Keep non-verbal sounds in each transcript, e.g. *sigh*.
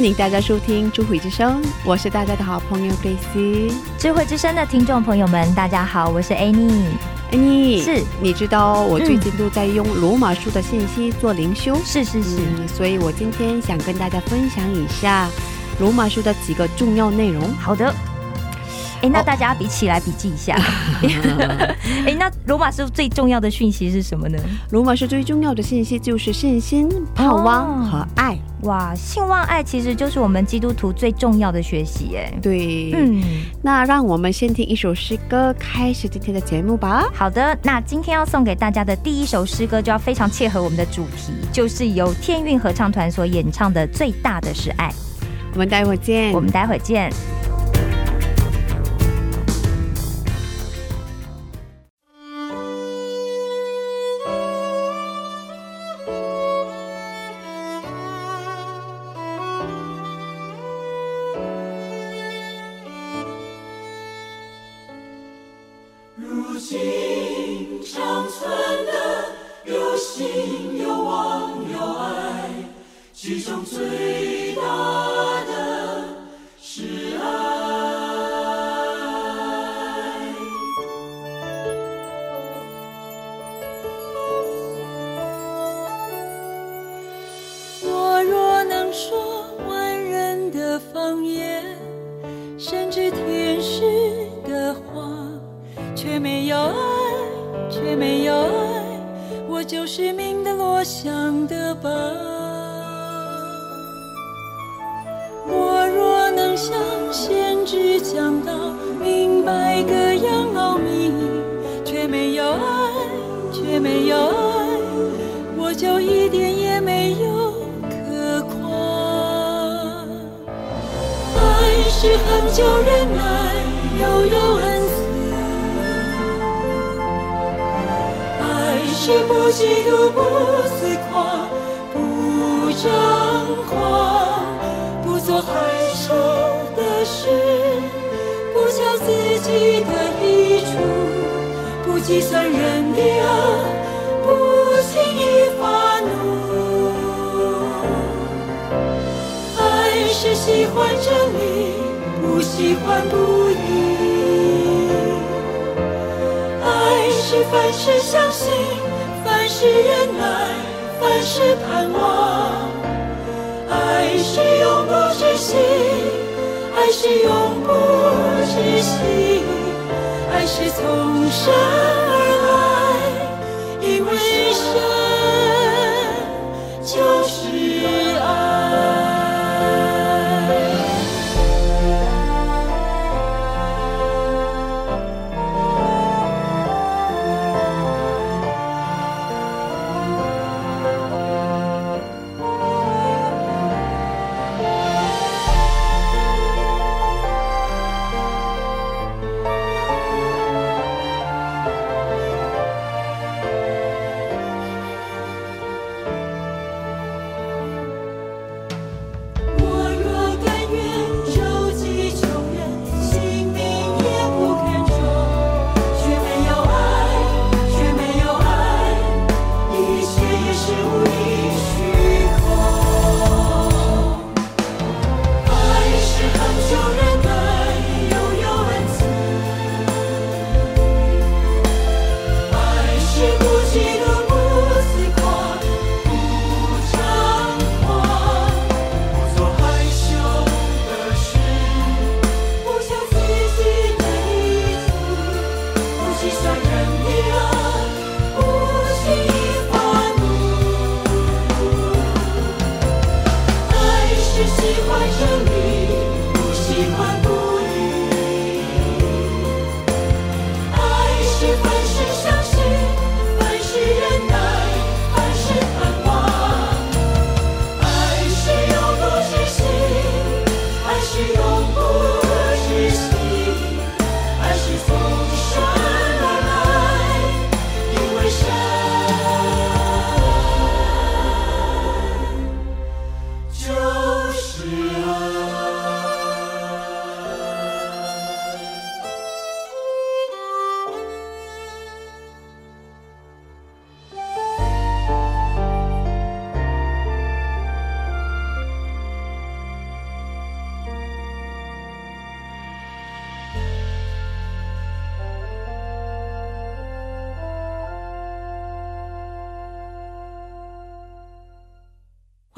欢迎大家收听《智慧之声》，我是大家的好朋友 Grace。智慧之声的听众朋友们，大家好，我是 Annie。Annie，是你知道我最近都在用罗马书的信息做灵修，是是是，嗯，所以我今天想跟大家分享一下罗马书的几个重要内容。好的。哎，那大家比起来笔记一下。*laughs* 哎，那罗马书最重要的讯息是什么呢？罗马书最重要的信息就是信心、盼望和爱。哇，信望爱其实就是我们基督徒最重要的学习，哎。对，嗯，那让我们先听一首诗歌，开始今天的节目吧。好的，那今天要送给大家的第一首诗歌就要非常切合我们的主题，就是由天韵合唱团所演唱的《最大的是爱》。我们待会儿见。我们待会儿见。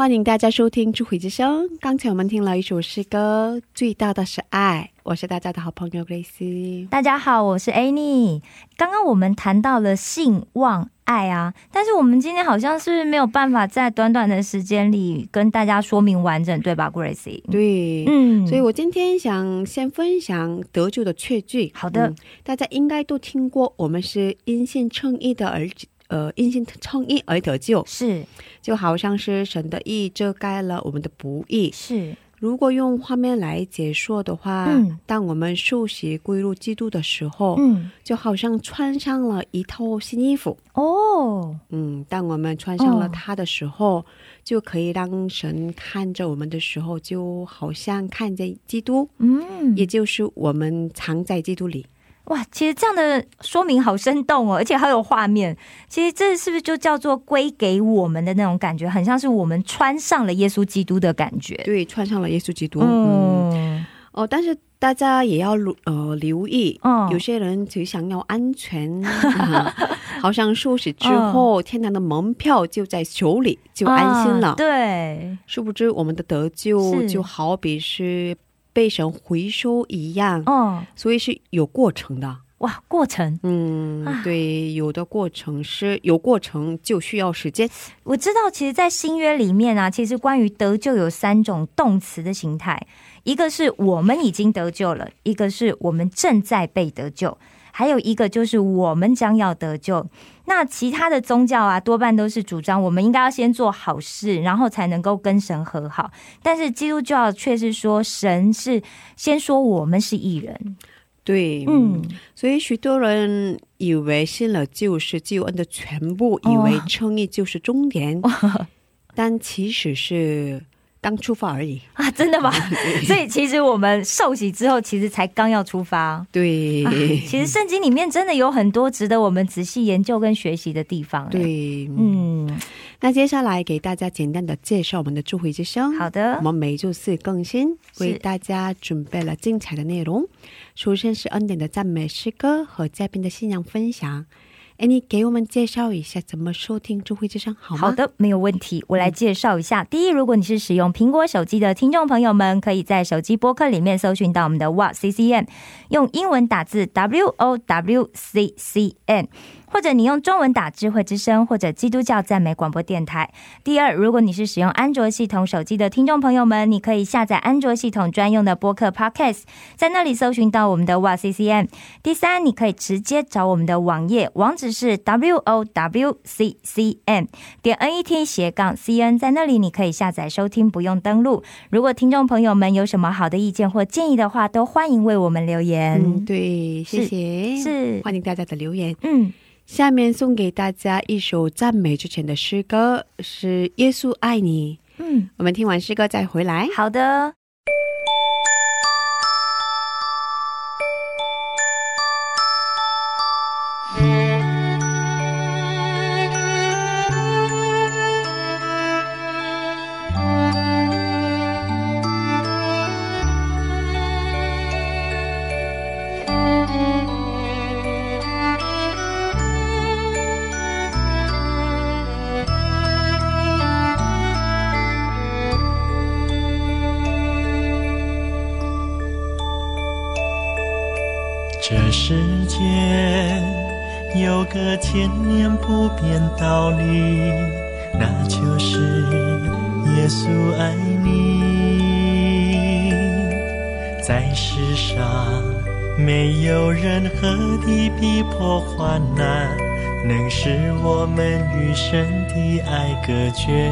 欢迎大家收听《智慧之声》。刚才我们听了一首诗歌，《最大的是爱》。我是大家的好朋友 Grace。大家好，我是 Annie。刚刚我们谈到了性、望、爱啊，但是我们今天好像是没有办法在短短的时间里跟大家说明完整，对吧，Grace？对，嗯所以我今天想先分享得救的确据。好的嗯大家应该都听过，我们是因信称义的儿子。呃，因信称义而得救，是。就好像是神的义遮盖了我们的不义。是，如果用画面来解说的话，嗯。当我们受洗归入基督的时候，嗯，就好像穿上了一套新衣服。哦，嗯，当我们穿上了哦。它的时候，就可以让神看着我们的时候，就好像看见基督，嗯，也就是我们藏在基督里。哇，其实这样的说明好生动哦，而且还有画面。其实这是不是就叫做归给我们的那种感觉，很像是我们穿上了耶稣基督的感觉。对，穿上了耶稣基督。嗯，嗯哦，但是大家也要呃留意，嗯有些人只想要安全，嗯 *laughs* 好像受洗之后，天堂的门票就在手里，就安心了。啊对，殊不知，我们的得救就好比是被神回收一样，嗯，所以是有过程的。哇，过程嗯，啊对，有的过程是有过程就需要时间。我知道，其实，在新约里面啊，其实关于得救有三种动词的形态，一个是我们已经得救了，一个是我们正在被得救，还有一个就是我们将要得救。那其他的宗教啊，多半都是主张我们应该要先做好事，然后才能够跟神和好。但是基督教却是说，神是先说我们是艺人。对，嗯，所以许多人以为信了就是救恩的全部，以为称义就是终点，*laughs* 但其实是刚出发而已。啊，真的吗？*laughs* 所以其实我们受洗之后，其实才刚要出发。对，其实圣经里面真的有很多值得我们仔细研究跟学习的地方。，对，嗯。嗯，那接下来给大家简单的介绍我们的智慧之声。好的我们每周四更新，为大家准备了精彩的内容。首先是恩典的赞美诗歌和嘉宾的信仰分享。哎，你给我们介绍一下怎么收听智慧之声好吗？好，的，没有问题。我来介绍一下。第一，如果你是使用苹果手机的听众朋友们，可以在手机播客里面搜寻到我们的 Wow C C N，用英文打字 W O W C C N。或者你用中文打“智慧之声”或者“基督教赞美广播电台”。第二，如果你是使用安卓系统手机的听众朋友们，你可以下载安卓系统专用的播客 Podcast，在那里搜寻到我们的哇 CCM。第三，你可以直接找我们的网页，网址是 w o w c c n 点 n e t 斜杠 c n，在那里你可以下载收听，不用登录。如果听众朋友们有什么好的意见或建议的话，都欢迎为我们留言。嗯，对，谢谢，是欢迎大家的留言。嗯，下面送给大家一首赞美之前的诗歌，是《耶稣爱你》。嗯，我们听完诗歌再回来。好的。世间有个千年不变道理，那就是耶稣爱你。在世上没有任何的逼迫患难，能使我们与神的爱隔绝。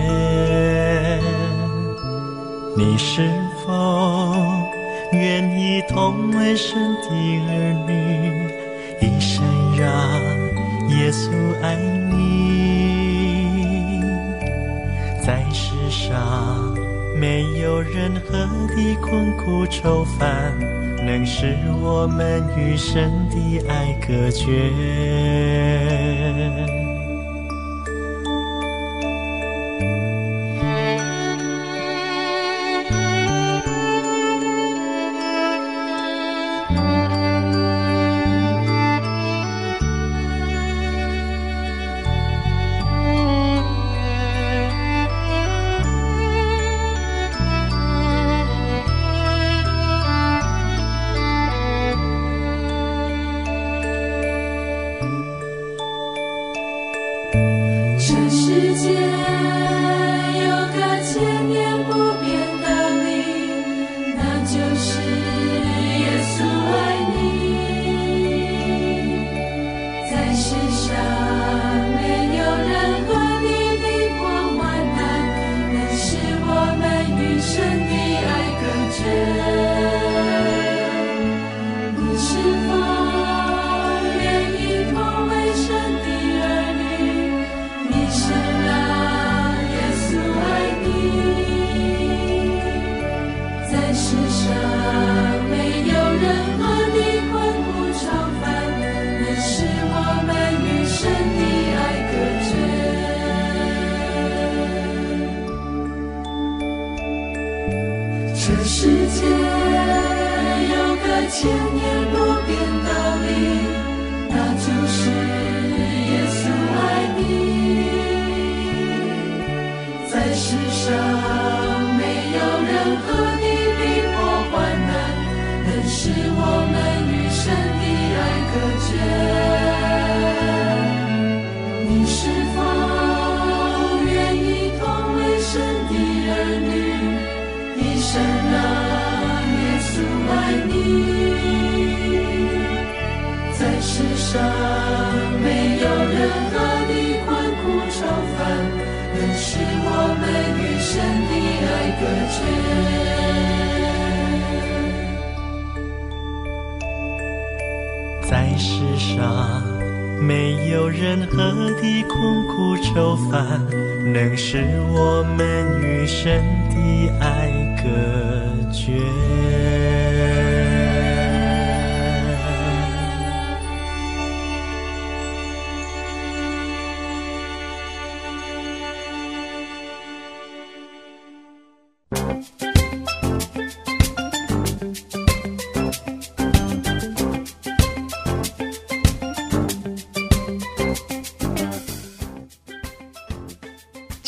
你是否愿同为神的儿女，一生让耶稣爱你？在世上没有任何的困苦愁烦，能使我们与神的爱隔绝。真的爱，更真。手法，能使我们与神的爱隔绝。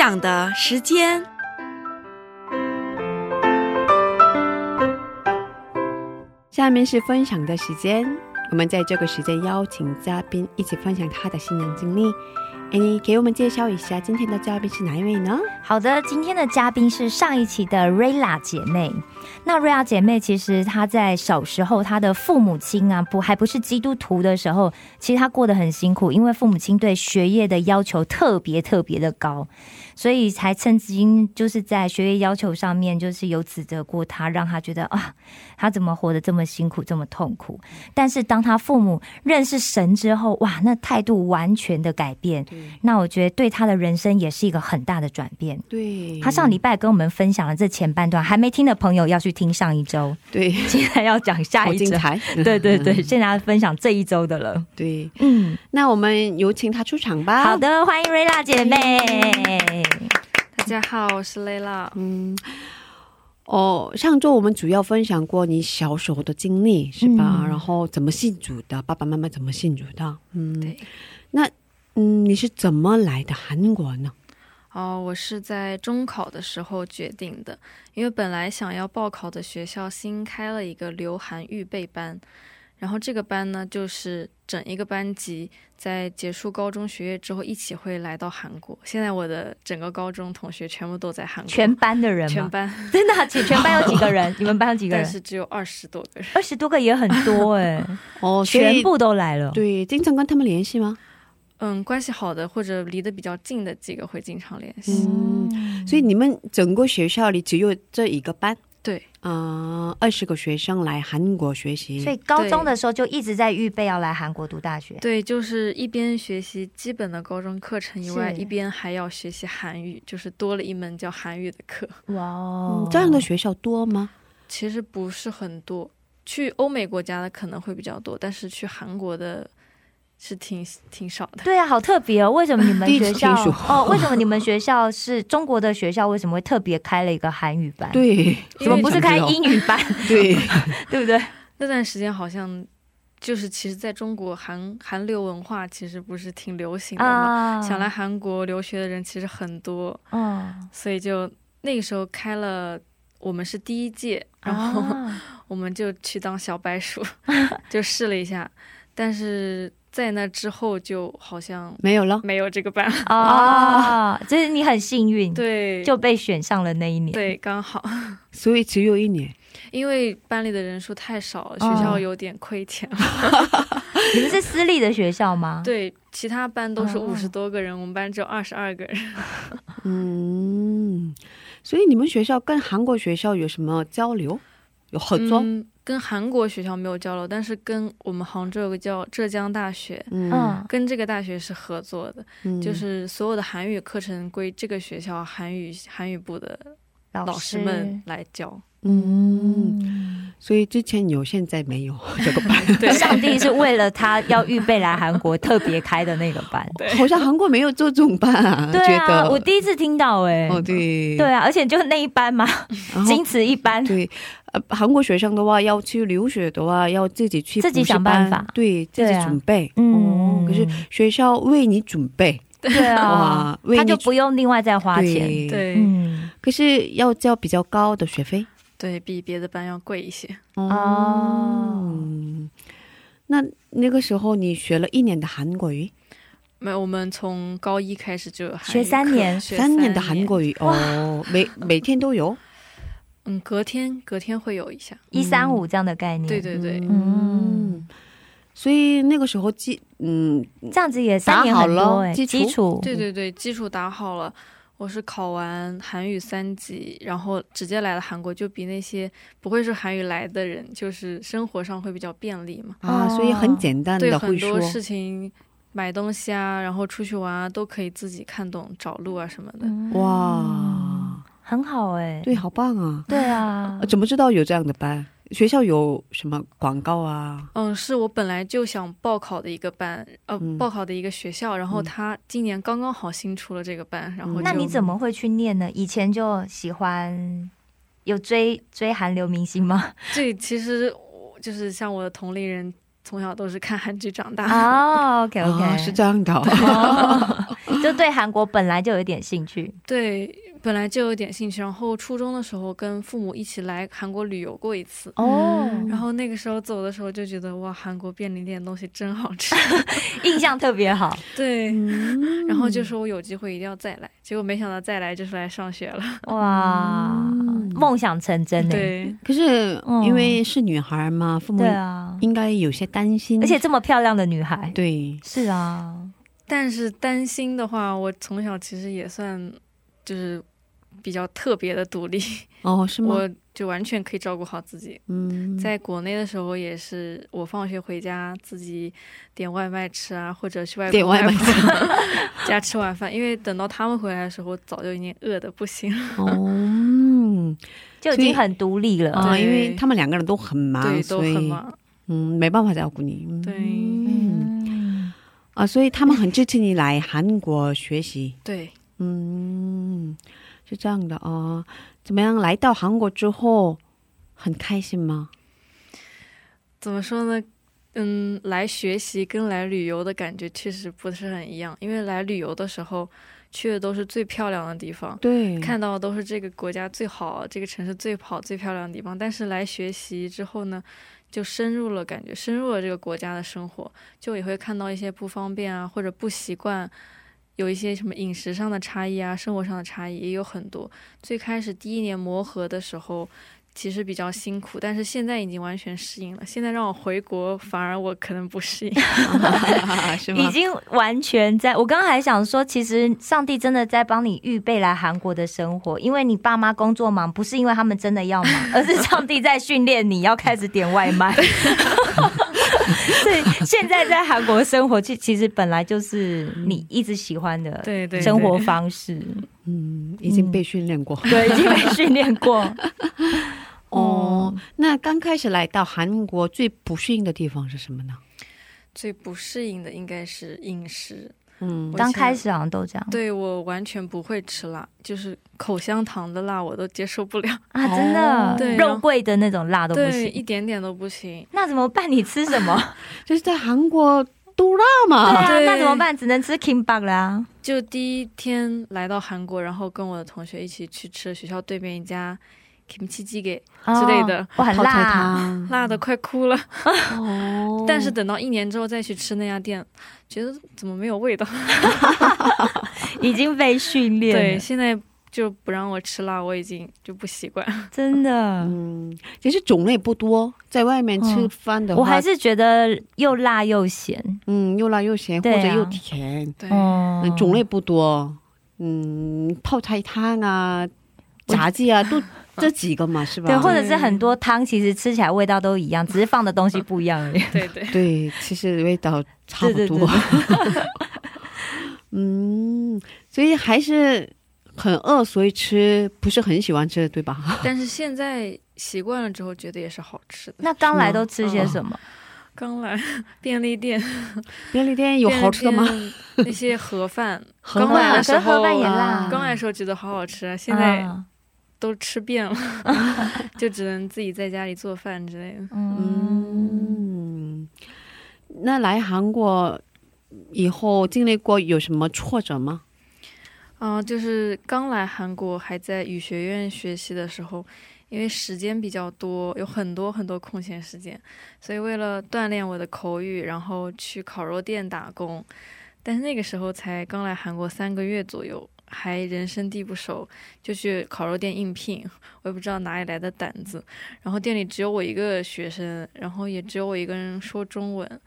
分享的时间。下面是分享的时间，我们在这个时间邀请嘉宾一起分享他的信仰经历，哎，你给我们介绍一下今天的嘉宾是哪一位呢？好的，今天的嘉宾是上一期的瑞拉姐妹。那瑞拉姐妹其实她在小时候，她的父母亲啊不还不是基督徒的时候，其实她过得很辛苦，因为父母亲对学业的要求特别特别的高，所以才曾经就是在学业要求上面就是有指责过他，让他觉得啊，他怎么活得这么辛苦，这么痛苦。但是当他父母认识神之后，哇，那态度完全的改变。那我觉得对他的人生也是一个很大的转变。对，他上礼拜跟我们分享了这前半段，还没听的朋友要去听上一周。对，现在要讲下一周。*laughs* 对对对，现在要分享这一周的了。对，嗯，那我们有请他出场吧。好，的，欢迎瑞拉姐妹。大家好，我是蕾拉。嗯，哦，上周我们主要分享过你小时候的经历，是吧？嗯然后怎么信主的，爸爸妈妈怎么信主的？嗯，对。那嗯，你是怎么来的韩国呢？哦，我是在中考的时候决定的，因为本来想要报考的学校新开了一个留韩预备班，然后这个班呢，就是整一个班级在结束高中学业之后一起会来到韩国。现在我的整个高中同学全部都在韩国，全班的人？全班，*laughs* 真的啊，全全班有几个人？*laughs* 你们班有几个人？但是只有二十多个人。二十多个也很多 *laughs* 哎、哦，全部都来了。对，经常跟他们联系吗？嗯，关系好的或者离得比较近的几个会经常联系。嗯，所以你们整个学校里只有这一个班，对，啊，二十个学生来韩国学习，所以高中的时候就一直在预备要来韩国读大学。对，就是一边学习基本的高中课程以外，一边还要学习韩语，就是多了一门叫韩语的课。哇哦嗯，这样的学校多吗？其实不是很多，去欧美国家的可能会比较多，但是去韩国的是挺挺少的。对啊，好特别哦！为什么你们 *laughs* 学校哦？为什么你们学校是中国的学校？为什么会特别开了一个韩语班？，对，怎么不是开英语班？*laughs* 对，对不对？那段时间好像就是，其实在中国韩韩流文化其实不是挺流行的嘛，啊，想来韩国留学的人其实很多，嗯，所以就那个时候开了。我们是第一届，然后啊我们就去当小白鼠，*laughs* 就试了一下，但是在那之后就好像没有了。没有这个班。啊，*laughs* 就是你很幸运，对，就被选上了那一年。对，刚好，*laughs* 所以只有一年。因为班里的人数太少了，哦学校有点亏钱。*laughs* 你们是私立的学校吗？对，其他班都是哦五十多个人，我们班只有二十二个人。嗯，所以你们学校跟韩国学校有什么交流？有合作？嗯，跟韩国学校没有交流，但是跟我们杭州有个叫浙江大学，嗯嗯，跟这个大学是合作的，嗯就是所有的韩语课程归这个学校韩语韩语部的老师们来教。嗯，嗯，所以之前有，现在没有 *laughs* 这个班。对，上帝是为了他要预备来韩国特别开的那个班。好像韩国没有做这种班啊，对啊，觉得。我第一次听到哎、哦对。对啊，而且就那一班嘛，仅此一班。对，呃，韩国学生的话要去留学的话，要自己去自己想办法。对自己准备。嗯。哦，可是学校为你准备，对啊，为你他就不用另外再花钱。对，对、嗯，可是要交比较高的学费对，比别的班要贵一些。哦嗯那那个时候你学了一年的韩国语，没有，我们从高一开始就有学三年学三年的韩国语哦，每 *laughs* 每天都有。嗯，隔天隔天会有一下。一三五这样的概念。对对对，嗯，所以那个时候基嗯这样子也三年很多哎、打好了基础基础对对对，基础打好了。我是考完韩语三级，然后直接来了韩国，就比那些不会说韩语来的人，就是生活上会比较便利嘛。啊，所以很简单对的会说很多事情，买东西啊，然后出去玩啊，都可以自己看懂、找路啊什么的。嗯哇，很好哎、对，好棒啊！对啊呃，怎么知道有这样的班？学校有什么广告啊？嗯，是我本来就想报考的一个班，呃，嗯报考的一个学校，然后嗯他今年刚刚好新出了这个班，然后嗯那你怎么会去念呢？以前就喜欢有追追韩流明星吗？*laughs* 这其实我就是像我的同龄人，从小都是看韩剧长大。哦，OK OK，啊，是这样的 *laughs* 就对韩国本来就有一点兴趣。对，本来就有点兴趣，然后初中的时候跟父母一起来韩国旅游过一次。哦，然后那个时候走的时候就觉得哇，韩国便利店东西真好吃，*laughs* 印象特别好。对，嗯。然后就说我有机会一定要再来，结果没想到再来就是来上学了。哇，嗯。梦想成真呢。对，可是嗯因为是女孩嘛，父母对啊，应该有些担心，而且这么漂亮的女孩，对，是啊，但是担心的话，我从小其实也算就是比较特别的独立，哦，是吗？*laughs* 我就完全可以照顾好自己。嗯，*laughs* 在国内的时候也是，我放学回家自己点外卖吃啊，或者去外点外卖吃 *laughs* 家吃晚饭，因为等到他们回来的时候，早就已经饿的不行了。哦，嗯就已经很独立了。啊，对因为他们两个人都很忙，对，都所以很忙。嗯，没办法照顾你。嗯对嗯，啊，所以他们很支持你来韩国学习。对，嗯，是这样的哦。怎么样？来到韩国之后很开心吗？怎么说呢？嗯，来学习跟来旅游的感觉确实不是很一样，因为来旅游的时候去的都是最漂亮的地方，对，看到的都是这个国家最好、这个城市最好、最漂亮的地方。但是来学习之后呢，就深入了，感觉深入了这个国家的生活，就也会看到一些不方便啊，或者不习惯，有一些什么饮食上的差异啊，生活上的差异也有很多。最开始第一年磨合的时候。其实比较辛苦，但是现在已经完全适应了。现在让我回国，反而我可能不适应。*laughs* 是吗？已经完全在。我刚刚还想说，其实上帝真的在帮你预备来韩国的生活，因为你爸妈工作忙，不是因为他们真的要忙，而是上帝在训练你要开始点外卖。*laughs* *laughs* 所以现在在韩国生活，其其实本来就是你一直喜欢的对对对生活方式，嗯，已经被训练过。对，已经被训练过。*laughs* *laughs* 哦，那刚开始来到韩国最不适应的地方是什么呢？最不适应的应该是饮食。嗯我刚开始好像都这样对我完全不会吃辣，就是口香糖的辣我都接受不了，*laughs* 啊，真的，对肉桂的那种辣都不行，一。点点都不行。那怎么办？你吃什么？*laughs* 就是在韩国都辣对嘛。啊，对那怎么办？只能吃 kimbap 啦。就第一天来到韩国，然后跟我的同学一起去吃学校对面一家 kimchi jjigae，之类的哦，很泡菜辣。汤。辣的快哭了。哦，*laughs* 但是等到一年之后再去吃那家店，觉得怎么没有味道？*laughs* 已经被训练，对，现在就不让我吃辣，我已经就不习惯。*laughs* 真的。嗯，其实种类不多，在外面吃饭的话，我还是觉得又辣又咸，嗯又辣又咸，或者又甜，对，哦嗯，种类不多。嗯，泡菜汤啊，炸鸡啊，都这几个嘛，是吧？对，或者是很多汤其实吃起来味道都一样，只是放的东西不一样而已。*laughs* 对对，对，其实味道差不对多。对对 *laughs* 嗯，所以还是很饿，所以吃不是很喜欢吃，对吧？*laughs* 但是现在习惯了之后，觉得也是好吃的。那刚来都吃些什么？刚来便利店，便利店有好吃的吗？那些盒饭，盒刚来的时候是盒饭也辣，刚来的时候觉得好好吃啊，现在啊都吃遍了，*laughs* 就只能自己在家里做饭之类的。嗯，嗯，那来韩国以后经历过有什么挫折吗？啊、就是刚来韩国还在语学院学习的时候，因为时间比较多，有很多很多空闲时间，所以为了锻炼我的口语，然后去烤肉店打工。但是那个时候才刚来韩国三个月左右，还人生地不熟，就去烤肉店应聘。我也不知道哪里来的胆子，然后店里只有我一个学生，然后也只有我一个人说中文，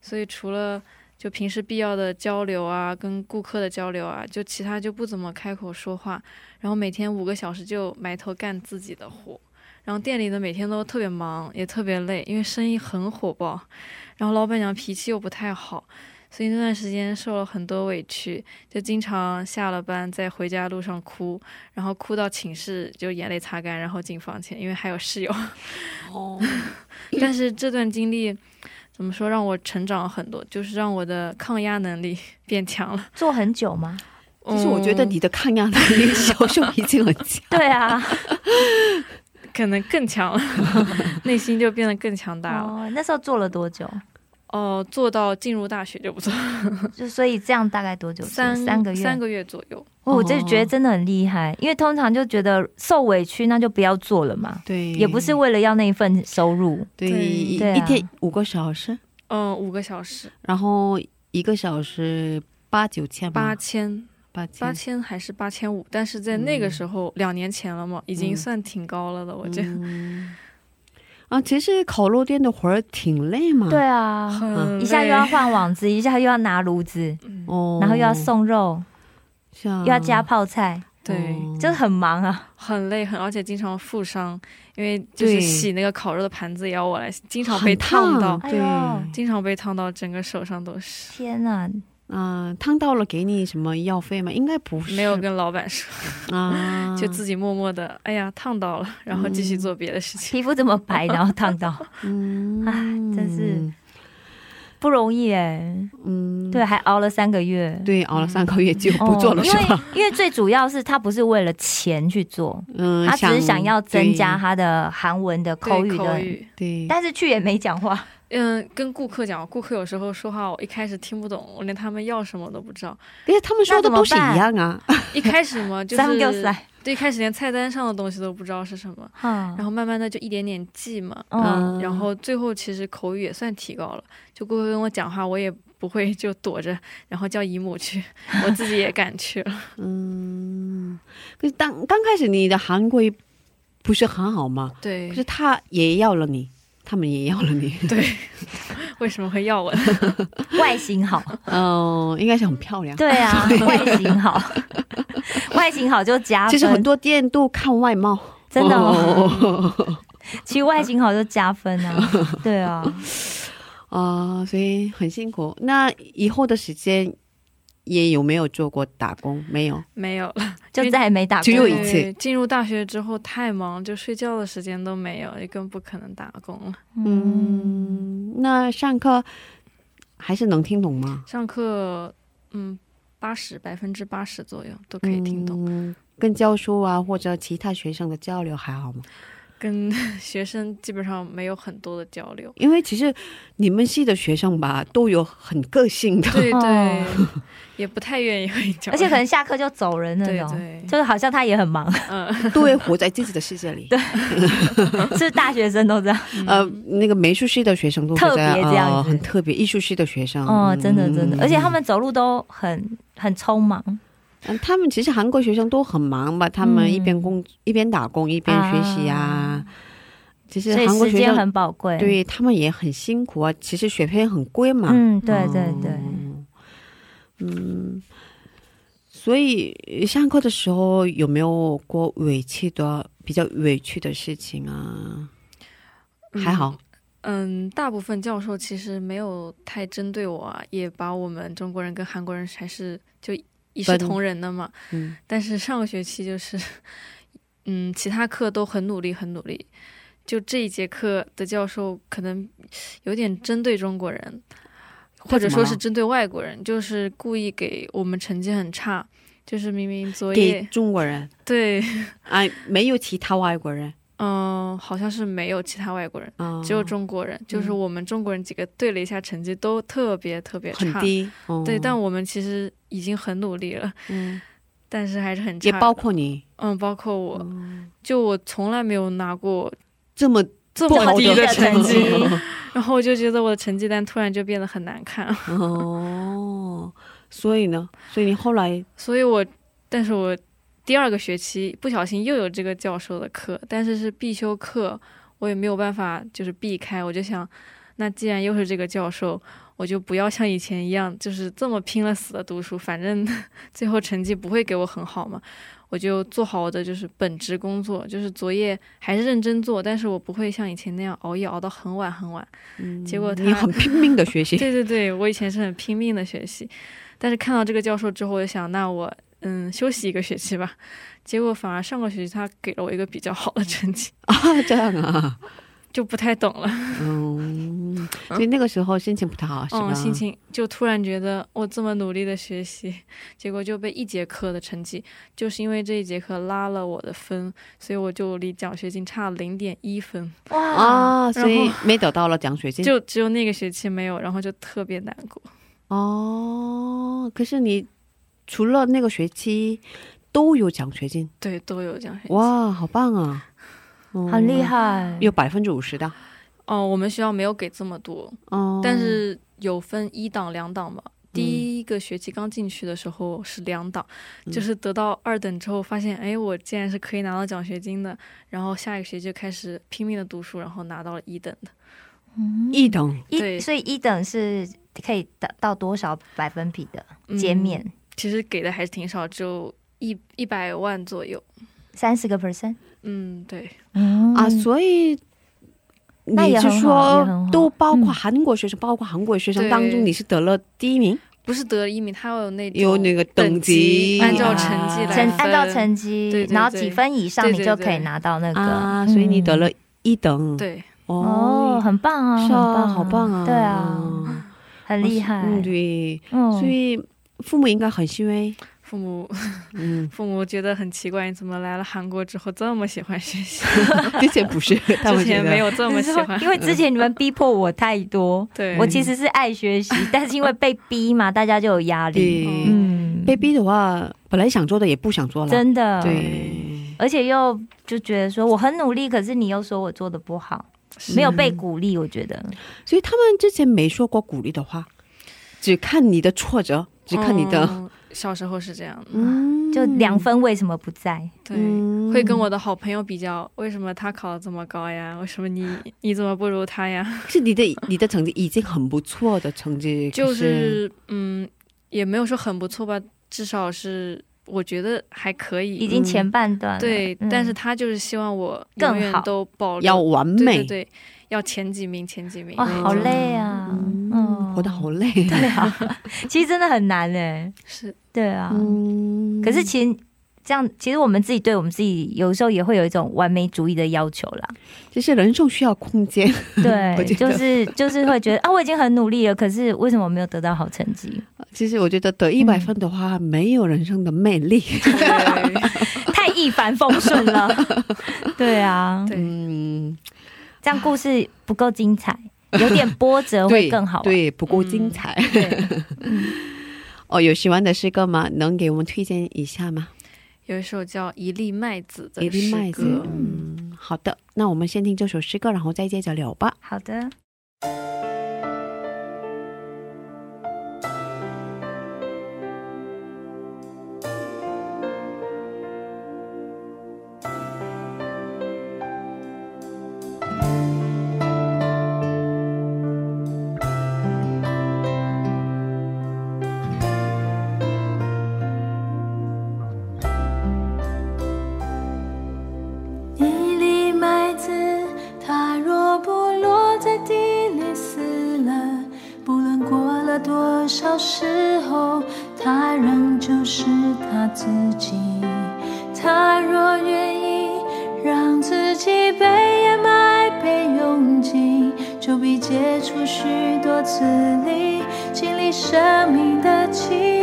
所以除了就平时必要的交流啊，跟顾客的交流啊，就其他就不怎么开口说话。然后每天五个小时就埋头干自己的活。然后店里的每天都特别忙，也特别累，因为生意很火爆。然后老板娘脾气又不太好，所以那段时间受了很多委屈，就经常下了班在回家路上哭，然后哭到寝室就眼泪擦干，然后进房间，因为还有室友。哦，*laughs* 但是这段经历怎么说，让我成长了很多，就是让我的抗压能力 *laughs* 变强了。做很久吗？*laughs* 其实我觉得你的抗压能力小时候已经很强。对啊，嗯可能更强了，内心就变得更强大了。哦，那时候做了多久？哦、做到进入大学就不错，*laughs* 就所以这样大概多久？三三个月，三个月左右。哦我就觉得真的很厉害，因为通常就觉得受委屈那就不要做了嘛，对，也不是为了要那一份收入。对对一对啊一天五个小时，嗯、五个小时，然后一个小时八九千吗八千八千八千还是八千五？但是在那个时候，两年前了嘛，已经嗯算挺高了的，我觉得。嗯啊，其实烤肉店的活儿挺累嘛。对啊，一下又要换网子，一下又要拿炉子，哦，然后又要送肉，又要加泡菜，对，哦。就是很忙啊。很累，很而且经常负伤，因为就是洗那个烤肉的盘子也要我来洗，经常被烫到，哎对，呦经常被烫到，整个手上都是。天哪，嗯、烫到了给你什么药费吗？应该不是，没有跟老板说，啊，*laughs* 就自己默默的，哎呀，烫到了，然后继续做别的事情。*laughs* 皮肤这么白，然后烫到，嗯，*laughs* 唉真是不容易哎。嗯，对，还熬了三个月。对，熬了三个月就不做了，哦因为是吧？因为最主要是他不是为了钱去做，嗯，他只是想要增加他的韩文的口语口的，语，对，但是去也没讲话。嗯，跟顾客讲，顾客有时候说话，我一开始听不懂，我连他们要什么都不知道。因为他们说的都是一样啊，*laughs* 一开始嘛，*laughs* 就是塞，对，一开始连菜单上的东西都不知道是什么，然然后慢慢的就一点点记嘛，嗯，然后最后其实口语也算提高了。就顾客跟我讲话，我也不会就躲着，然后叫姨母去，我自己也敢去了。*laughs* 嗯，可是当刚开始你的韩国语不是很好吗？对可是他也要了你，他们也要了你，*laughs* 对，为什么会要我呢？*laughs* 外形好，嗯，应该是很漂亮。对啊，*laughs* 外形好，外形好就加分。其实很多店都看外貌，真的哦，哦其实外形好就加分啊，对啊，啊、所以很辛苦。那以后的时间也有没有做过打工？没有，没有了，*laughs* 就再也没打过有一次进入大学之后太忙，就睡觉的时间都没有，也更不可能打工了。嗯，嗯，那上课还是能听懂吗？上课，嗯，八十百分之八十左右都可以听懂，嗯跟教书啊或者其他学生的交流还好吗？跟 *laughs* 学生基本上没有很多的交流。因为其实你们系的学生吧，都有很个性的，对对，哦。*laughs* 也不太愿意和你交流，而且可能下课就走人那种，对。对，就是好像他也很忙，嗯，*laughs* 都会活在自己的世界里。对，是大学生都这样。呃，那个美术系的学生都特别这样很特别，艺术系的学生，哦，真的真的，嗯而且他们走路都很很匆忙，嗯，他们其实韩国学生都很忙吧，他们嗯一边工、一边打工一边学习啊。啊其实韩国学生很宝贵。，对他们也很辛苦啊，其实学费很贵嘛。嗯，对对对，嗯嗯，所以呃上课的时候有没有过委屈的比较委屈的事情啊？还好，嗯，大部分教授其实没有太针对我啊，也把我们中国人跟韩国人还是就一视同仁的嘛。嗯但是上个学期就是，嗯，其他课都很努力，很努力。就这一节课的教授可能有点针对中国人，或者说是针对外国人，就是故意给我们成绩很差。就是明明作给业中国人对，*laughs* 啊，没有其他外国人嗯，好像是没有其他外国人，啊，只有中国人。就是我们中国人几个对了一下成绩，都特别特别差。很低。哦对，但我们其实已经很努力了，嗯，但是还是很差。也包括你嗯，包括我，嗯就我从来没有拿过这么这么低的成绩 *laughs* *laughs* 然后我就觉得我的成绩单突然就变得很难看，哦，所以呢，所以你后来所以我，但是我第二个学期不小心又有这个教授的课，但是是必修课，我也没有办法就是避开，我就想，那既然又是这个教授，我就不要像以前一样，就是这么拼了死的读书，反正 *laughs* 最后成绩不会给我很好嘛。我就做好我的就是本职工作，就是作业还是认真做，但是我不会像以前那样熬夜熬到很晚很晚。结果他你很拼命的学习，*laughs* 对对对，我以前是很拼命的学习，但是看到这个教授之后，我就想，那我嗯休息一个学期吧。结果反而上个学期他给了我一个比较好的成绩，啊，这样啊，就不太懂了。嗯，嗯，所以那个时候心情不太好，是吧？嗯，心情就突然觉得我这么努力的学习，结果就被一节课的成绩，就是因为这一节课拉了我的分，所以我就离奖学金差零点一分，哇，啊，所以没得到了奖学金。就只有那个学期没有，然后就特别难过。哦，可是你除了那个学期都有奖学金，对，都有奖学金。哇，好棒啊！*laughs* 哦。很厉，害，有百分之五十的？哦，我们学校没有给这么多，哦，但是有分一档、两档嘛。第一个学期刚进去的时候是两档，嗯。就是得到二等之后发现，哎，我竟然是可以拿到奖学金的。然后下一个学期就开始拼命的读书，然后拿到了一等的。嗯。一等。一，所以一等是可以达到多少百分比的？减免？其实给的还是挺少，只有一一百万左右。三十个 percent，嗯，对，嗯啊，所以。你是那也很好也很好说都包括嗯。韩国学生，包括韩国学生当中，你是得了第一名，不是得了一名，他有那有那个等等级按照啊成绩来按照成绩，对对然后几分以上你就可以拿到那个啊，所以你得了嗯一等，对，哦，很棒啊，是啊，很棒好棒啊，对啊，很厉害，嗯，对，嗯。所以父母应该很欣慰，父母嗯，*laughs* 父母觉得很奇怪，你怎么来了韩国之后这么喜欢学习？*laughs* 之前不是，*laughs* 之前没有这么喜欢，因为之前你们逼迫我太多，对。我其实是爱学习，但是因为被逼嘛，大家就有压力。嗯，被逼的话，本来想做的也不想做了，真的，对，而且又就觉得说我很努力，可是你又说我做的不好，没有被鼓励，我觉得。所以他们之前没说过鼓励的话，只看你的挫折，只看你的，嗯小时候是这样的，嗯，就两分为什么不在？对，嗯会跟我的好朋友比较，为什么他考的这么高呀？为什么你 *laughs* 你怎么不如他呀？是你的你的成绩已经很不错的成绩，就是嗯，也没有说很不错吧，至少是我觉得还可以。已经前半段了对，嗯但是他就是希望我更永远好都保留要完美，对对对，要前几名，前几名。哇，好累啊，嗯，嗯，活得好累，对啊，*laughs* 其实真的很难哎，是。对啊，嗯，可是其实这样，其实我们自己对我们自己有时候也会有一种完美主义的要求啦。其实人生需要空间，*laughs* 我对，就是就是会觉得啊，我已经很努力了，可是为什么我没有得到好成绩？其实我觉得得一百分的话，没有人生的魅力。*laughs* 太一帆风顺了。对啊，对嗯，这样故事不够精彩，有点波折会，更好玩。对，不够精彩。对，*laughs* 哦，有喜欢的诗歌吗？能给我们推荐一下吗？有一首叫《一粒麦子》的一粒麦子诗歌。嗯，好的，那我们先听这首诗歌，然后再接着聊吧。好的。多少时候，他仍旧是他自己。他若愿意让自己被掩埋、被拥挤，就必接触许多次力，经历生命的奇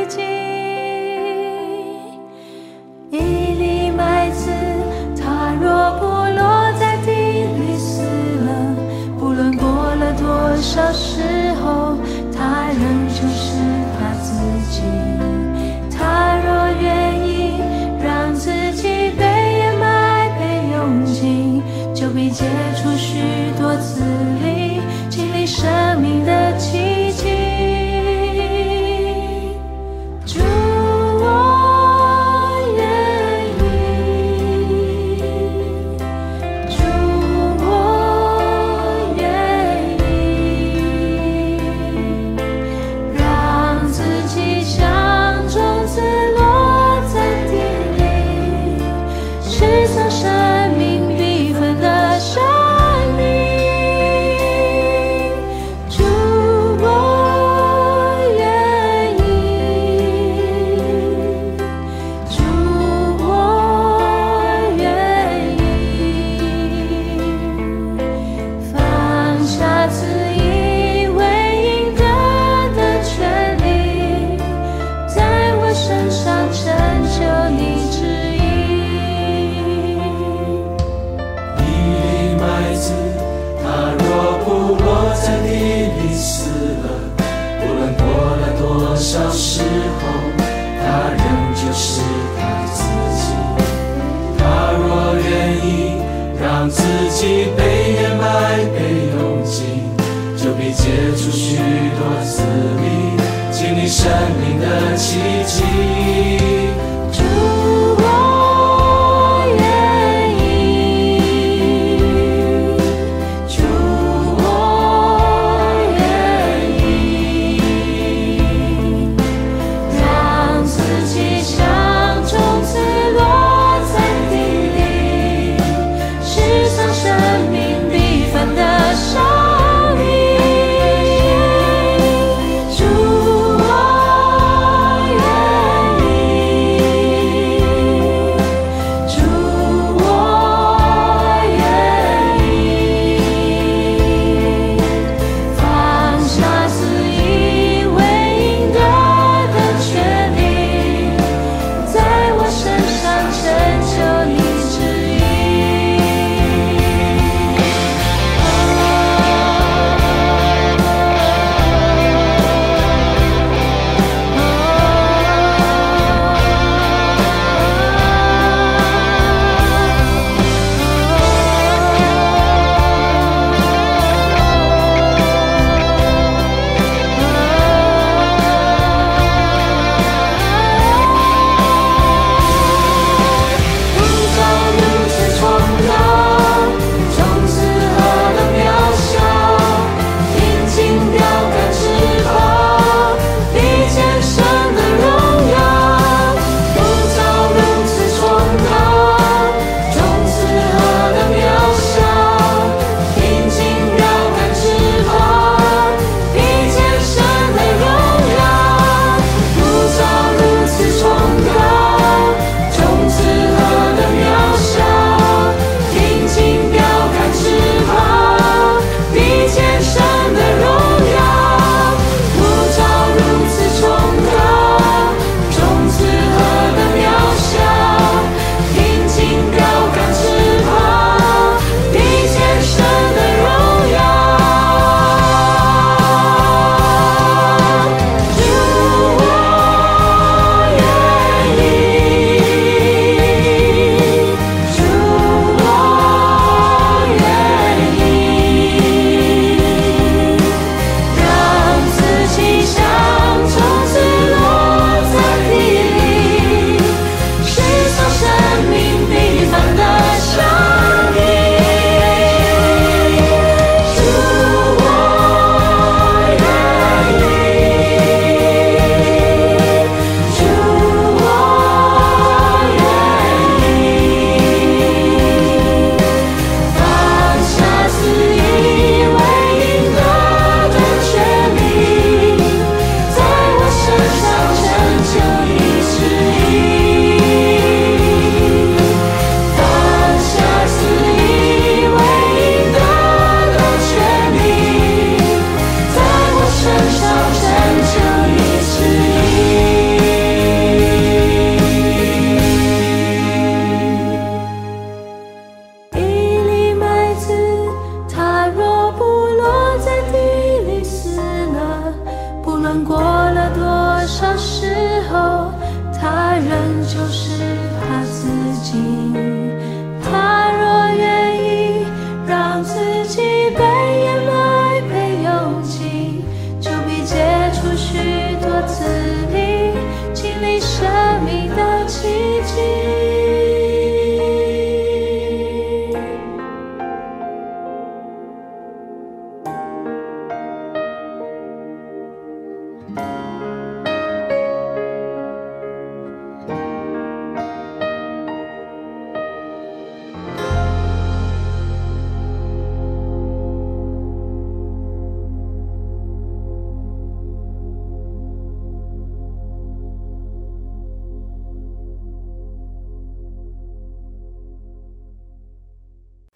接住许多思念经历生命的奇迹。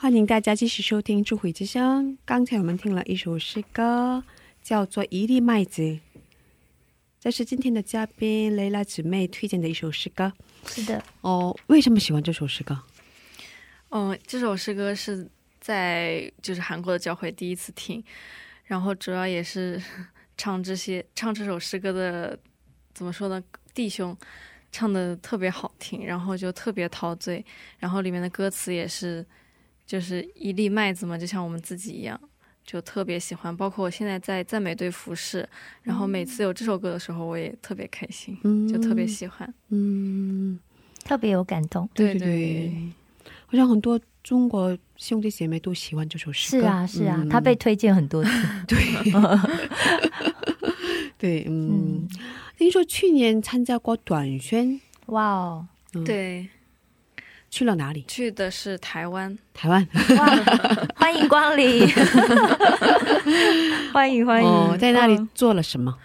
欢迎大家继续收听智慧之声。刚才我们听了一首诗歌叫做一粒麦子。这是今天的嘉宾蕾拉姊妹推荐的一首诗歌。是的。哦为什么喜欢这首诗歌？嗯这首诗歌是在就是韩国的教会第一次听然后主要也是唱这些唱这首诗歌的怎么说呢弟兄唱的特别好听然后就特别陶醉然后里面的歌词也是就是一粒麦子嘛，就像我们自己一样，就特别喜欢。包括我现在在赞美队服饰，然后每次有这首歌的时候，我也特别开心，嗯就特别喜欢。嗯，特别有感动。对对对，好像很多中国兄弟姐妹都喜欢这首诗歌。是啊，是啊，嗯。他被推荐很多次。*laughs* 对，对嗯，听说去年参加过短宣，哇哦，嗯，，对，去了哪里？去的是台湾，台湾。哇，欢迎光临，*laughs* 欢迎欢迎。哦，在那里嗯做了什么？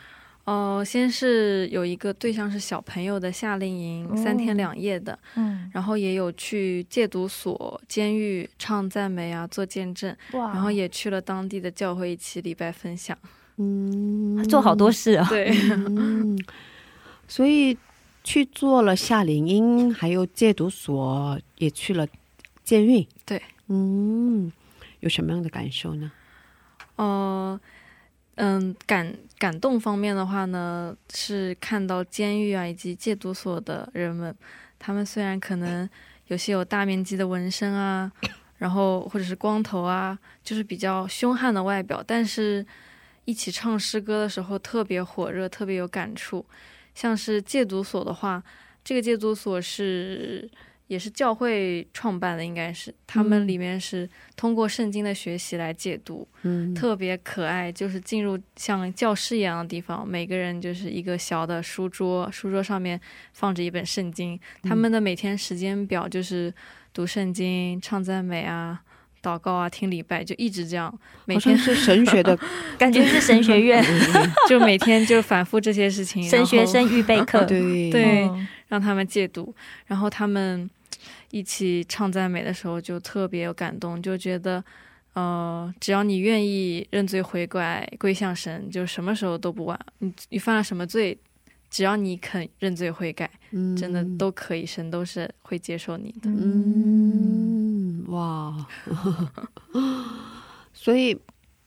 哦、先是有一个对象是小朋友的夏令营，哦三天两夜的，嗯，然后也有去戒毒所、监狱唱赞美啊，做见证，哇然后也去了当地的教会一起礼拜分享。嗯，做好多事啊。对，嗯，所以去做了夏令营，还有戒毒所，也去了监狱。对，嗯，有什么样的感受呢？呃，嗯，感感动方面的话呢，是看到监狱啊以及戒毒所的人们，他们虽然可能有些有大面积的纹身啊，然后或者是光头啊，就是比较凶悍的外表，但是一起唱诗歌的时候特别火热，特别有感触。像是戒毒所的话，这个戒毒所是也是教会创办的，应该是他们里面是通过圣经的学习来戒毒。嗯，特别可爱，就是进入像教室一样的地方，每个人就是一个小的书桌，书桌上面放着一本圣经。他们的每天时间表就是读圣经、唱赞美啊、祷告啊、听礼拜，就一直这样，每天是神学的，*laughs* 感觉是神学院 *laughs* 就每天就反复这些事情。神学生预备课。*laughs* 对对嗯让他们戒毒，然后他们一起唱赞美的时候就特别有感动，就觉得，呃，只要你愿意认罪悔改归向神，就什么时候都不晚。你你犯了什么罪，只要你肯认罪悔改，嗯真的都可以，神都是会接受你的。嗯，哇，*laughs* 所以，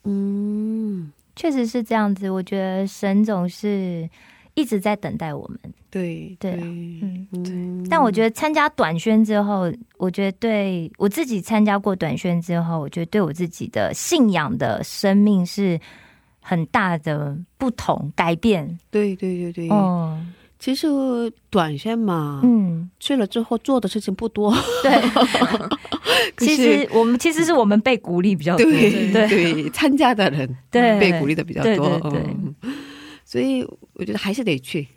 嗯，确实是这样子。我觉得神总是一直在等待我们。对对啊嗯嗯嗯但我觉得参加短宣之后，我觉得对我自己参加过短宣之后，我觉得对我自己的信仰的生命是很大的不同改变。对对对对，哦，其实短线嘛，嗯，去了之后做的事情不多，对。*laughs* 其实我们其实是我们被鼓励比较多，对对。对，参加的人对。被鼓励的比较多，对对对。嗯。所以我觉得还是得去，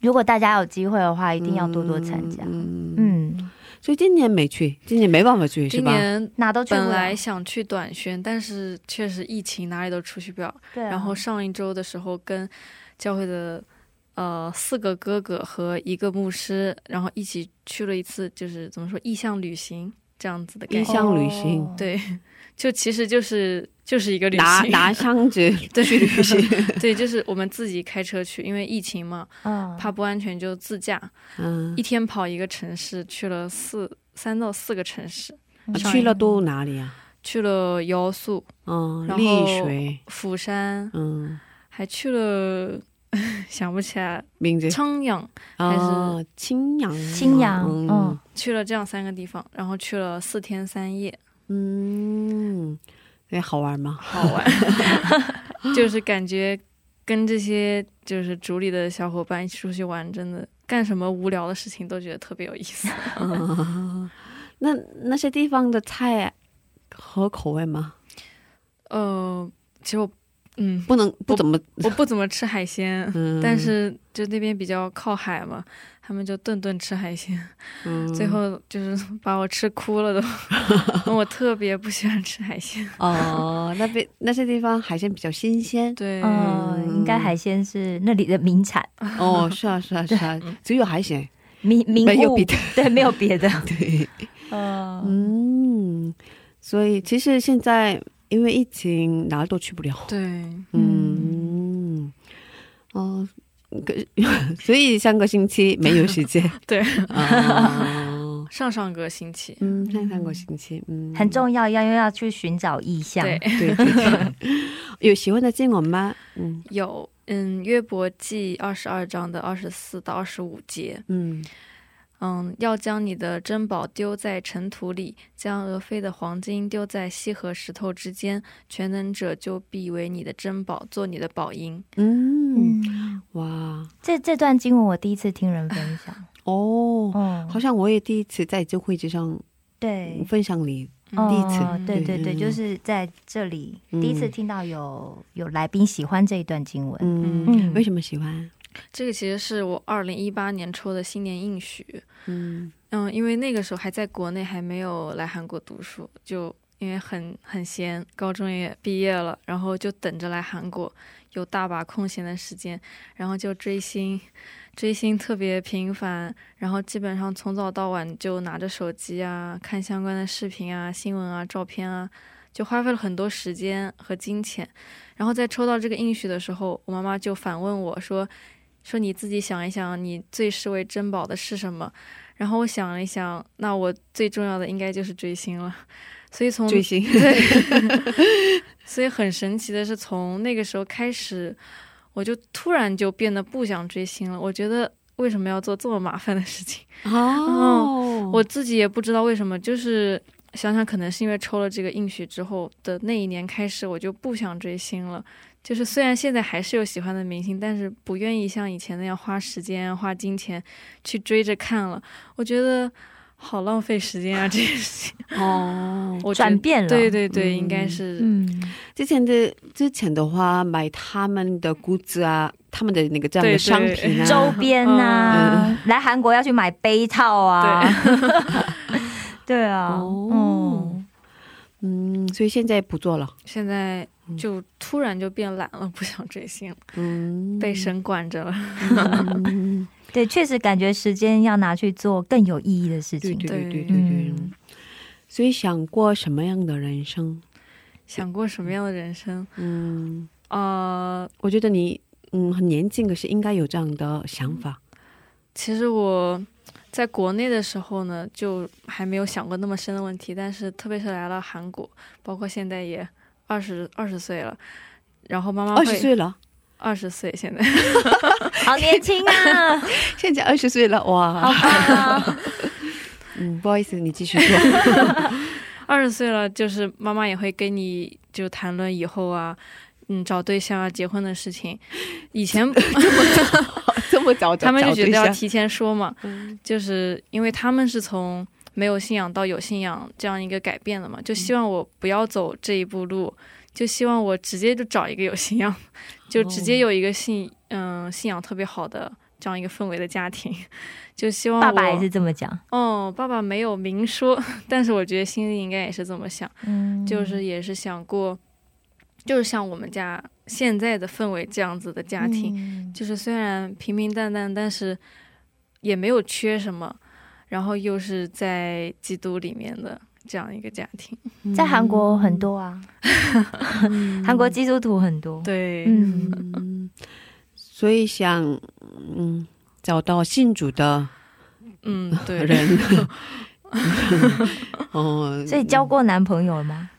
如果大家有机会的话，一定要多多参加。嗯，嗯嗯，所以今年没去，今年没办法去，是吧？今年哪都去本来想去短宣，但是确实疫情哪里都出去不了。对啊、然后上一周的时候，跟教会的呃四个哥哥和一个牧师，然后一起去了一次，就是怎么说意向旅行这样子的感觉。意向旅行哦对，就其实就是就是一个旅行，拿拿箱子对去旅行，*laughs* 对，就是我们自己开车去，因为疫情嘛，嗯，怕不安全就自驾，嗯一，天跑一个城市，去了四三到四个城市，去了都哪里啊？去了瑶素、嗯，丽水，釜山，嗯，还去了 *laughs* 想不起来名字昌阳。还是啊，青阳，青阳嗯嗯去了这样三个地方，然后去了四天三夜，嗯，那，好玩吗？好玩，*laughs* *laughs* 就是感觉跟这些就是组里的小伙伴一起出去玩，真的干什么无聊的事情都觉得特别有意思。那那些地方的菜合口味吗？呃，其实我，嗯，不能不怎么，我不怎么吃海鲜，*laughs* 嗯，但是就那边比较靠海嘛，他们就顿顿吃海鲜，嗯 *laughs* 最后就是把我吃哭了都。*laughs* 我特别不喜欢吃海鲜，哦，那边那些地方海鲜比较新鲜。对，嗯，应该海鲜是那里的名产，哦，是啊，是啊，是啊，只有海鲜，名名物没有别的。对，没有别的。对，嗯，嗯，所以其实现在因为疫情，哪儿都去不了。对，嗯，哦，可所以上个星期没有时间。*laughs* 对，啊，*laughs* 上上个星期，嗯，上上个星期，嗯，很重要，要又要去寻找意向。对，对对对，*laughs* 有喜欢的经文吗？嗯。有，嗯，约伯记二十二章的二十四到二十五节，嗯嗯，要将你的珍宝丢在尘土里，将俄飞的黄金丢在溪和石头之间，全能者就必为你的珍宝，做你的宝银。嗯，嗯，哇，这这段经文我第一次听人分享。*laughs* 哦，哦，好像我也第一次在这会之上对，分享你第哦一次，对对对，嗯。就是在这里嗯。第一次听到有有来宾喜欢这一段经文。嗯，嗯。为什么喜欢？这个其实是我二零一八年抽的新年应许。嗯嗯，因为那个时候还在国内，还没有来韩国读书，就因为很很闲，高中也毕业了，然后就等着来韩国，有大把空闲的时间，然后就追星，追星特别频繁，然后基本上从早到晚就拿着手机啊，看相关的视频啊、新闻啊、照片啊，就花费了很多时间和金钱。然后在抽到这个应许的时候，我妈妈就反问我说：“说你自己想一想，你最视为珍宝的是什么？”然后我想了一想，那我最重要的应该就是追星了。所以从追星对，*laughs* 所以很神奇的是，从那个时候开始，我就突然就变得不想追星了。我觉得为什么要做这么麻烦的事情？哦，*laughs* 我自己也不知道为什么，就是想想可能是因为抽了这个应许之后的那一年开始，我就不想追星了。就是虽然现在还是有喜欢的明星，但是不愿意像以前那样花时间、花金钱去追着看了。我觉得好浪费时间啊，这件事情。哦，我转变了。对对对，嗯应该是嗯，之前的之前的话，买他们的谷子啊，他们的那个这样的商品啊，周边呐、来韩国要去买杯套啊，对 *laughs* 啊，哦。嗯，嗯，所以现在不做了，现在就突然就变懒了，不想追星了，嗯，被神管着了。嗯 *laughs* 对，确实感觉时间要拿去做更有意义的事情。对对对对对对对，嗯所以想过什么样的人生？想过什么样的人生？嗯，呃，我觉得你嗯很年轻，可是应该有这样的想法。其实我在国内的时候呢，就还没有想过那么深的问题，但是特别是来了韩国，包括现在也二十二十岁了，然后妈妈二十岁了，二十岁现在，*laughs* 好年轻啊，*laughs* 现在二十岁了，好哇！棒啊！*laughs* 嗯，不好意思，你继续说。二十岁了，就是妈妈也会跟你就谈论以后啊。嗯，找对象啊，结婚的事情，以前 *laughs* 这么 *laughs* 早找，他们就觉得要提前说嘛，嗯。就是因为他们是从没有信仰到有信仰这样一个改变的嘛，就希望我不要走这一步路，就希望我直接就找一个有信仰，就直接有一个信嗯、信仰特别好的这样一个氛围的家庭，就希望我爸爸也是这么讲，哦，爸爸没有明说，*laughs* 但是我觉得心里应该也是这么想，嗯，就是也是想过，就是像我们家现在的氛围这样子的家庭，嗯就是虽然平平淡淡，但是也没有缺什么，然后又是在基督里面的这样一个家庭。*laughs* 在韩国很多啊，*laughs* 韩国基督徒很多，*laughs* 对，嗯，嗯，所以想嗯找到信主的嗯，对，人。哦，所以交过男朋友了吗？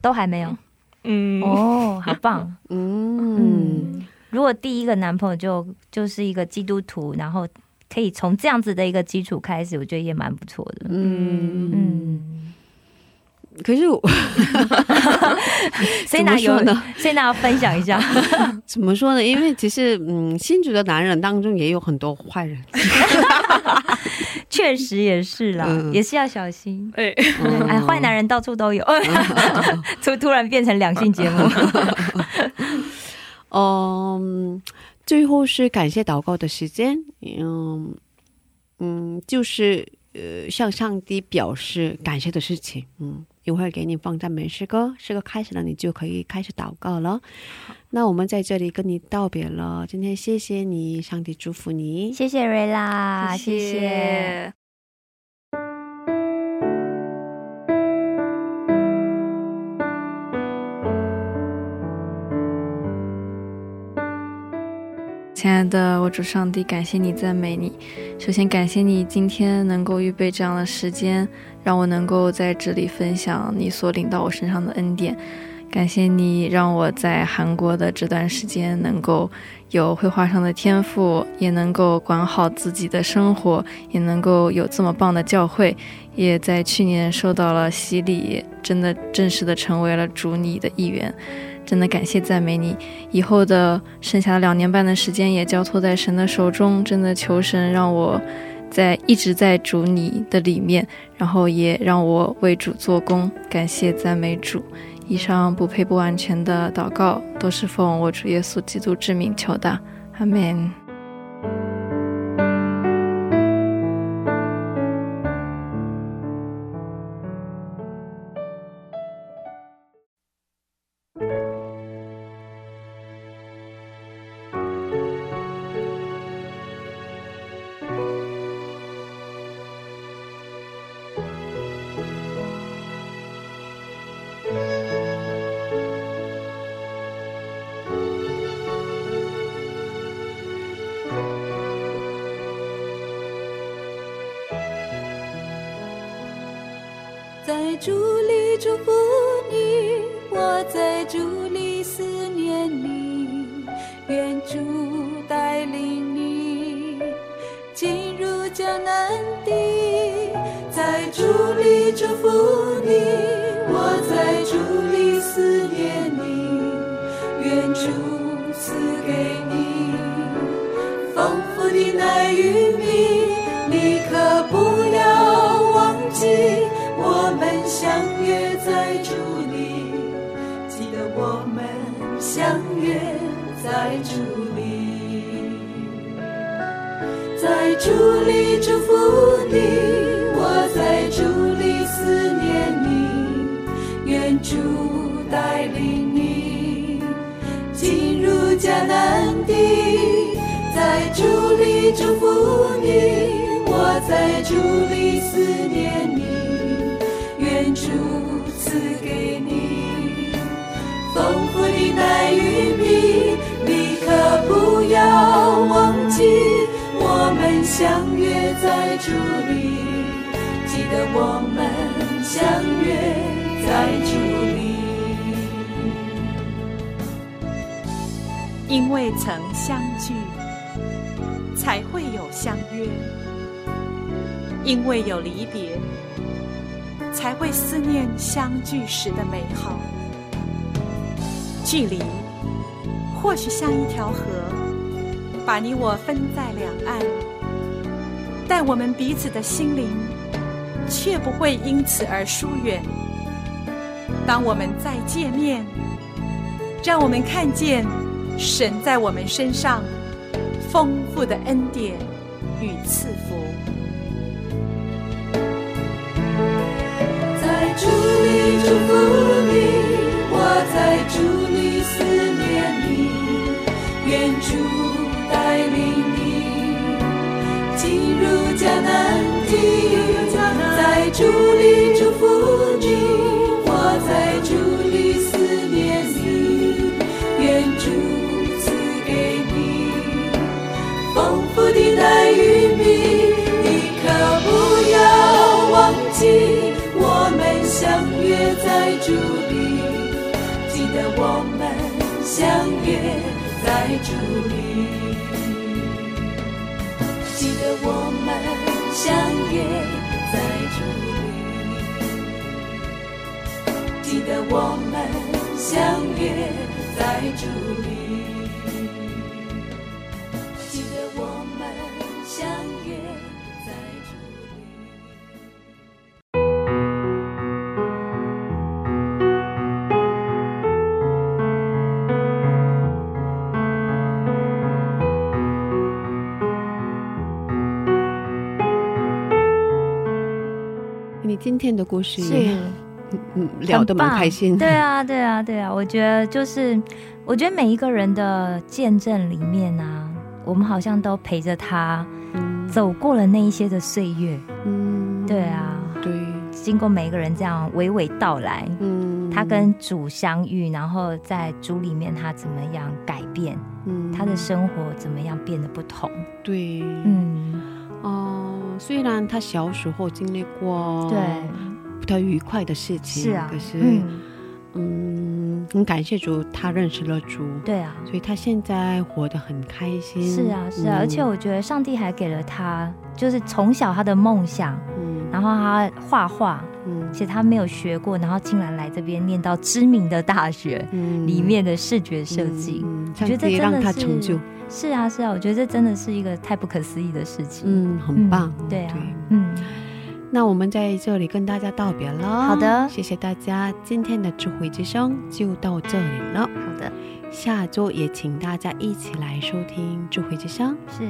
都还没有嗯，哦，好棒。嗯嗯，如果第一个男朋友就就是一个基督徒，然后可以从这样子的一个基础开始，我觉得也蛮不错的。嗯嗯，嗯，可是我 *laughs* *laughs* 所以呢有呢？所以呢要分享一下，*laughs* 怎么说呢？因为其实嗯，新主的男人当中也有很多坏人。*laughs* 确实也是啦，嗯也是要小心。哎，嗯哎，坏男人到处都有，*laughs* 突突然变成两性节目。*laughs* 嗯，最后是感谢祷告的时间。嗯嗯，就是呃，向上帝表示感谢的事情。嗯，一会儿给你放赞美诗歌，诗歌开始了，你就可以开始祷告了。那我们在这里跟你道别了。今天谢谢你，上帝祝福你。谢谢瑞拉，谢谢。谢。亲爱的我主上帝，感谢你，赞美你。首先感谢你今天能够预备这样的时间，让我能够在这里分享你所领到我身上的恩典，感谢你让我在韩国的这段时间能够有绘画上的天赋，也能够管好自己的生活，也能够有这么棒的教会，也在去年受到了洗礼，真的正式的成为了主你的一员。真的感谢赞美你，以后的剩下的两年半的时间也交托在神的手中。真的求神让我在一直在主你的里面，然后也让我为主做工。感谢赞美主。以上不配不完全的祷告，都是奉我主耶稣基督之名求的，阿门。在祝你祝福你，我在祝你思念你，愿主带领你进入江南地，在祝你祝福。相约在竹林，因为曾相聚，才会有相约因为有离别，才会思念相聚时的美好。距离或许像一条河，把你我分在两岸，但我们彼此的心灵却不会因此而疏远。当我们再见面，让我们看见神在我们身上丰富的恩典与赐福。在祝福你，我在主里思念你，愿主带领你进入迦南地。主里，记得我们相约在主里，记得我们相约在主里，记得我们相约在主里。天的故事是，嗯，聊得蛮开心。对啊，对啊，对啊，我觉得就是，我觉得每一个人的见证里面啊，我们好像都陪着他走过了那一些的岁月。嗯，对啊，对，经过每一个人这样娓娓道来，嗯，他跟主相遇，然后在主里面他怎么样改变，嗯，他的生活怎么样变得不同？对，嗯，哦。虽然他小时候经历过对。不太愉快的事情，是啊，可是嗯，嗯，很感谢主，他认识了主，对啊，所以他现在活得很开心。是啊，是啊，嗯。而且我觉得上帝还给了他，就是从小他的梦想，嗯。然后他画画，嗯。而且他没有学过，然后竟然来这边念到知名的大学嗯。里面的视觉设计，嗯，我觉得真的是他成就，是啊，是啊，我觉得这真的是一个太不可思议的事情。嗯，很棒，对啊，嗯，那我们在这里跟大家道别了。好的。谢谢大家，今天的智慧之声就到这里了。好的，下周也请大家一起来收听智慧之声，是。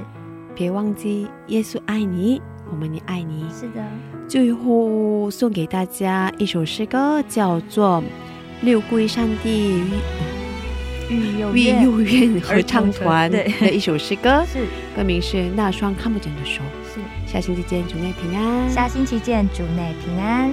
别忘记耶稣爱你，我们也爱你。是的，最后送给大家一首诗歌，叫做《六桂山地育幼育院幼院合唱团》的一首诗歌，*laughs* 是歌名是《那双看不见的手》。是，下星期见，主内平安。下星期见，主内平安。